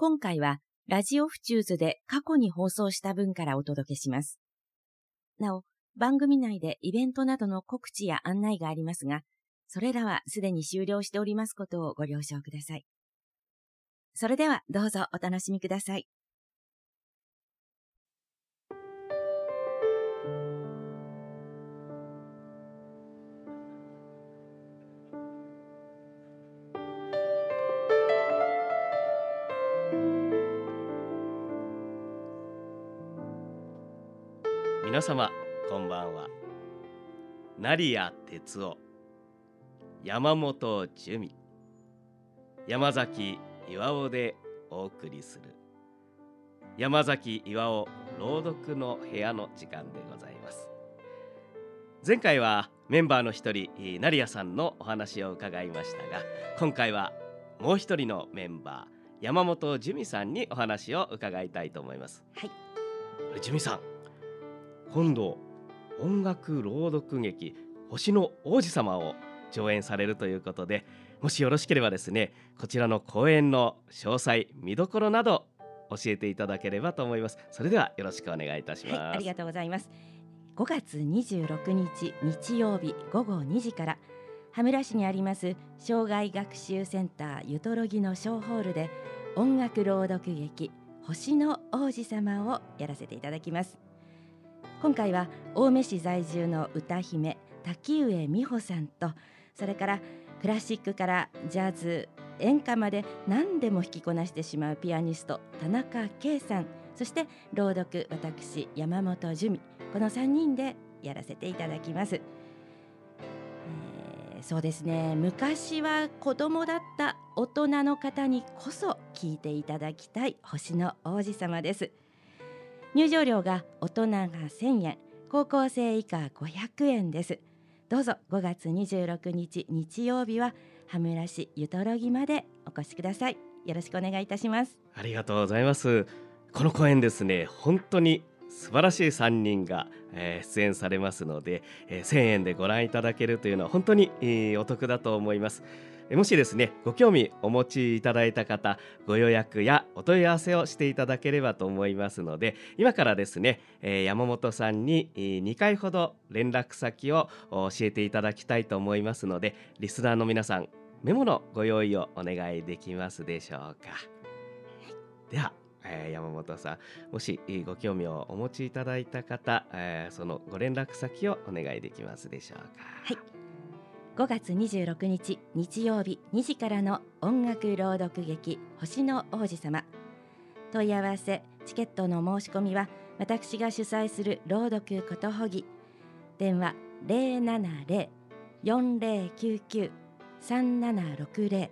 今回はラジオフチューズで過去に放送した分からお届けします。なお、番組内でイベントなどの告知や案内がありますが、それらはすでに終了しておりますことをご了承ください。それではどうぞお楽しみください。皆様こんばんは。成谷哲夫山本珠美山崎岩尾でお送りする山崎岩尾朗読の部屋の時間でございます。前回はメンバーの一人成谷さんのお話を伺いましたが今回はもう一人のメンバー山本珠美さんにお話を伺いたいと思います。はい。珠美さん今度音楽朗読劇星の王子様を上演されるということでもしよろしければですねこちらの公演の詳細見どころなど教えていただければと思います。それではよろしくお願いいたします、はい、ありがとうございます。5月26日日曜日午後2時から羽村市にあります障害学習センターゆとろぎの小ホールで音楽朗読劇星の王子様をやらせていただきます。今回は青梅市在住の歌姫滝上美穂さんとそれからクラシックからジャズ演歌まで何でも弾きこなしてしまうピアニスト田中圭さんそして朗読私山本珠美この3人でやらせていただきます、えー、そうですね昔は子供だった大人の方にこそ聞いていただきたい星の王子様です。入場料が大人が1000円高校生以下500円です。どうぞ5月26日日曜日は羽村市ゆとろぎまでお越しください。よろしくお願いいたします。ありがとうございます。この公演ですね本当に素晴らしい3人が、えー、出演されますので、えー、1000円でご覧いただけるというのは本当に、えー、お得だと思います。もしですねご興味お持ちいただいた方ご予約やお問い合わせをしていただければと思いますので今からですね、え、山本さんに2回ほど連絡先を教えていただきたいと思いますのでリスナーの皆さんメモのご用意をお願いできますでしょうか。ではえ、山本さんもしご興味をお持ちいただいた方、え、そのご連絡先をお願いできますでしょうか。はい。5月26日日曜日2時からの音楽朗読劇星の王子様。問い合わせチケットの申し込みは私が主催する朗読ことほぎ。電話070-4099-3760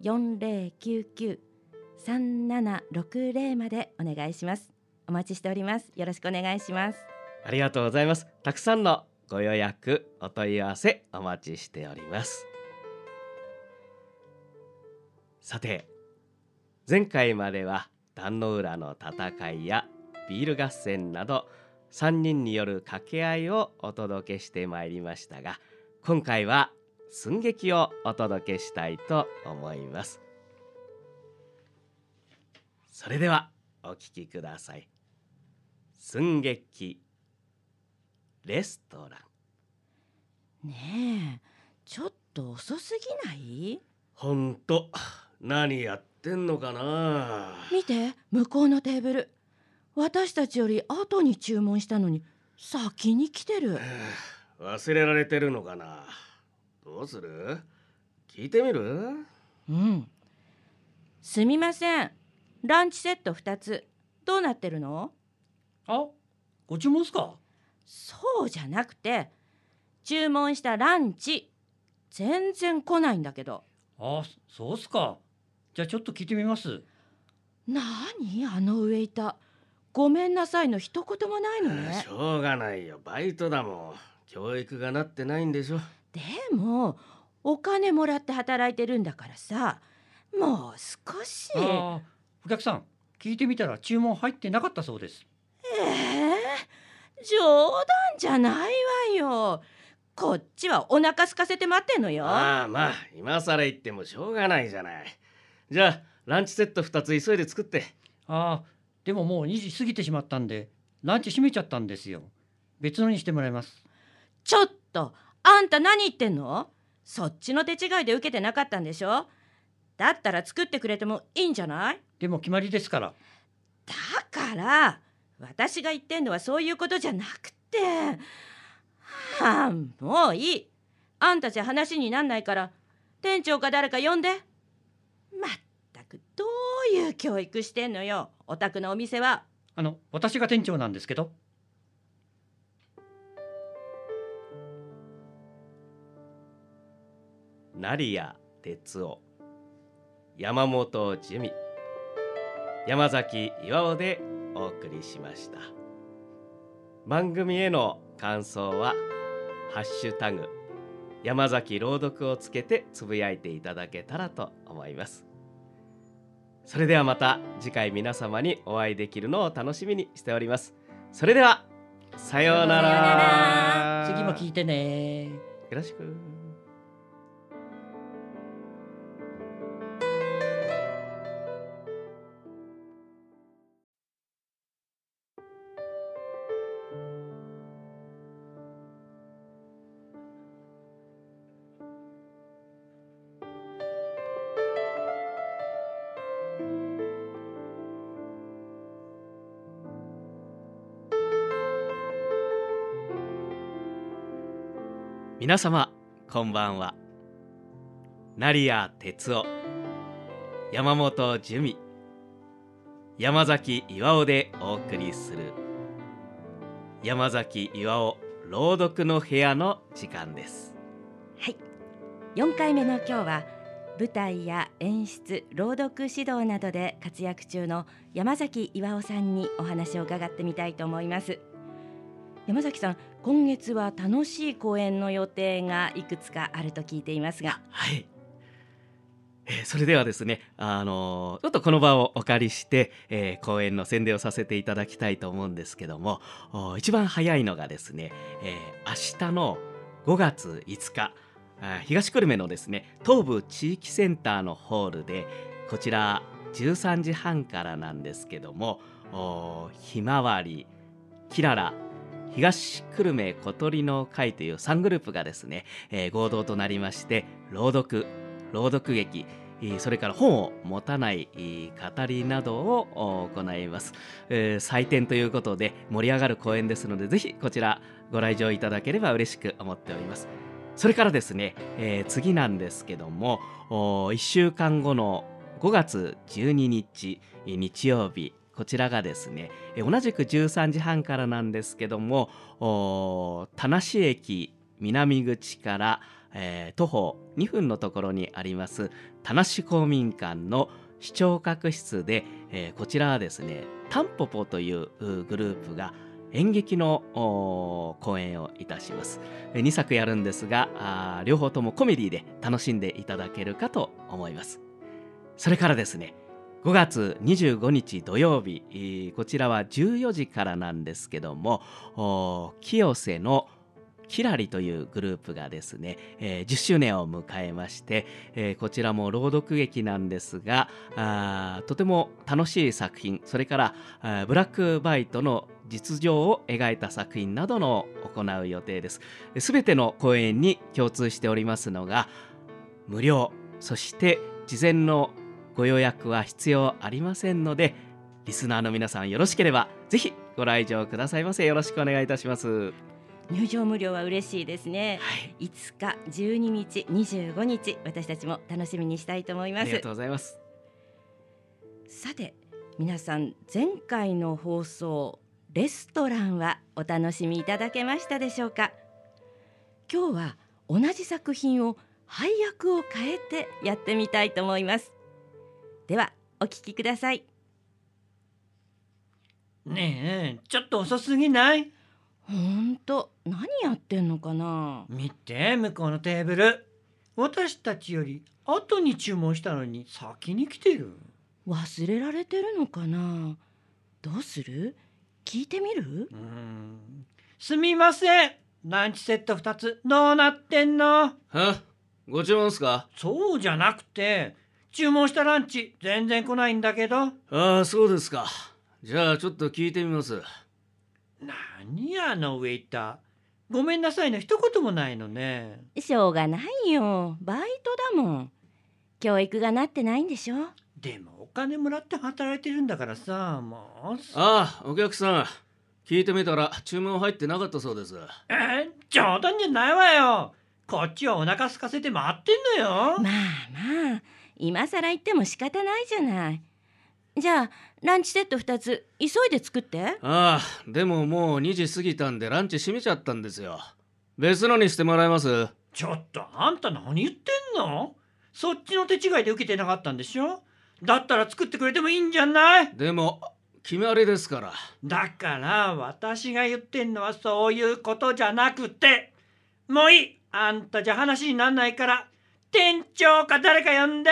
070-4099-3760までお願いします。お待ちしております。よろしくお願いします。ありがとうございます。たくさんのご予約お問い合わせお待ちしております。さて前回までは壇の浦の戦いやビール合戦など3人による掛け合いをお届けしてまいりましたが今回は寸劇をお届けしたいと思います。それではお聞きください。寸劇レストラン。ねえちょっと遅すぎない？ほんと何やってんのかな。見て向こうのテーブル。私たちより後に注文したのに先に来てる。忘れられてるのかな。どうする？聞いてみる？うん。すみません。ランチセット2つ。どうなってるの？あご注文すか？そうじゃなくて注文したランチ全然来ないんだけど。あそうっすか。じゃあちょっと聞いてみます。何？あのウェイターごめんなさいの一言もないのね。しょうがないよ。バイトだもん。教育がなってないんでしょ。でもお金もらって働いてるんだからさもう少し。お客さん聞いてみたら注文入ってなかったそうです。ええー冗談じゃないわよ。こっちはお腹空かせて待ってんのよ。まあまあ今更言ってもしょうがないじゃない。じゃあランチセット2つ急いで作って。ああでももう2時過ぎてしまったんでランチ閉めちゃったんですよ。別のにしてもらいます。ちょっとあんた何言ってんの？そっちの手違いで受けてなかったんでしょ？だったら作ってくれてもいいんじゃない？でも決まりですから。だから私が言ってんのはそういうことじゃなくて。はあもういい。あんたじゃ話になんないから店長か誰か呼んで。まったくどういう教育してんのよお宅のお店は。あの私が店長なんですけど。成谷哲夫。山本樹美山崎岩尾でお送りしました。番組への感想は「ハッシュタグ山崎朗読」をつけてつぶやいていただけたらと思います。それではまた次回皆様にお会いできるのを楽しみにしております。それではさようなら。次も聞いてね。よろしく皆様こんばんは。成谷哲夫山本樹美山崎岩尾でお送りする山崎岩尾朗読の部屋の時間です。はい。4回目の今日は舞台や演出朗読指導などで活躍中の山崎岩尾さんにお話を伺ってみたいと思います。山崎さん今月は楽しい公演の予定がいくつかあると聞いていますが。はい、えそれではですねあのちょっとこの場をお借りして、えー公演の宣伝をさせていただきたいと思うんですけどもお一番早いのがですね、えー明日の5月5日東久留米のですね東部地域センターのホールでこちら13時半からなんですけどもひまわりきらら東久留米小鳥の会という3グループがですね、えー合同となりまして朗読朗読劇それから本を持たない語りなどを行います、えー祭典ということで盛り上がる公演ですのでぜひこちらご来場いただければ嬉しく思っております。それからですね、えー次なんですけども1週間後の5月12日日曜日こちらがですねえー同じく13時半からなんですけども田無駅南口から、えー徒歩2分のところにあります田無公民館の視聴覚室で、えーこちらはですねタンポポといううグループが演劇の公演をいたします。2作やるんですが両方ともコメディで楽しんでいただけるかと思います。それからですね5月25日土曜日、こちらは14時からなんですけども清瀬のキラリというグループがですね、えー10周年を迎えまして、えーこちらも朗読劇なんですがとても楽しい作品それからブラックバイトの実情を描いた作品などの行う予定です。すべての公演に共通しておりますのが無料そして事前のご予約は必要ありませんのでリスナーの皆さんよろしければぜひご来場くださいませ。よろしくお願いいたします。入場無料は嬉しいですね。はい。5日12日25日私たちも楽しみにしたいと思います。ありがとうございます。さて皆さん前回の放送レストランはお楽しみいただけましたでしょうか？今日は同じ作品を配役を変えてやってみたいと思いますではお聞きください。ねえちょっと遅すぎない？ほんと何やってんのかな？見て向こうのテーブル。私たちより後に注文したのに先に来てる。忘れられてるのかな？どうする？聞いてみる？うーん。すみません。ランチセット2つどうなってんの？は？ご注文ですか？そうじゃなくて注文したランチ全然来ないんだけど。ああそうですか。じゃあちょっと聞いてみます。何やあのウェイター？ごめんなさいの一言もないのね。しょうがないよ。バイトだもん。教育がなってないんでしょ？でもお金もらって働いてるんだからさもうああお客さん。聞いてみたら注文入ってなかったそうです。えー冗談じゃないわよ。こっちはお腹空かせて待ってんのよ。まあまあ今更言っても仕方ないじゃない。じゃあランチセット2つ急いで作って。ああでももう2時過ぎたんでランチ閉めちゃったんですよ。別のにしてもらえます？ちょっとあんた何言ってんの？そっちの手違いで受けてなかったんでしょ？だったら作ってくれてもいいんじゃない？でも決まりですから。だから私が言ってんのはそういうことじゃなくて。もういい。あんたじゃ話になんないから店長か誰か呼んで。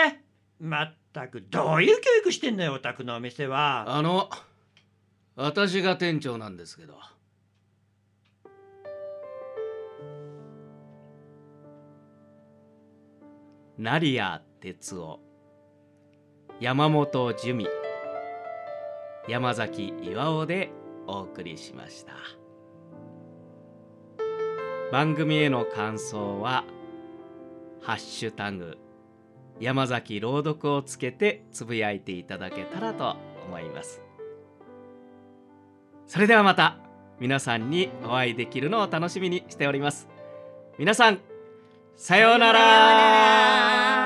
まったくどういう教育してんのよお宅のお店は。あの私が店長なんですけど。成谷哲夫。山本樹美。山崎巌でお送りしました。番組への感想は「ハッシュタグ山崎朗読」をつけてつぶやいていただけたらと思います。それではまた皆さんにお会いできるのを楽しみにしております。皆さんさようなさようなら。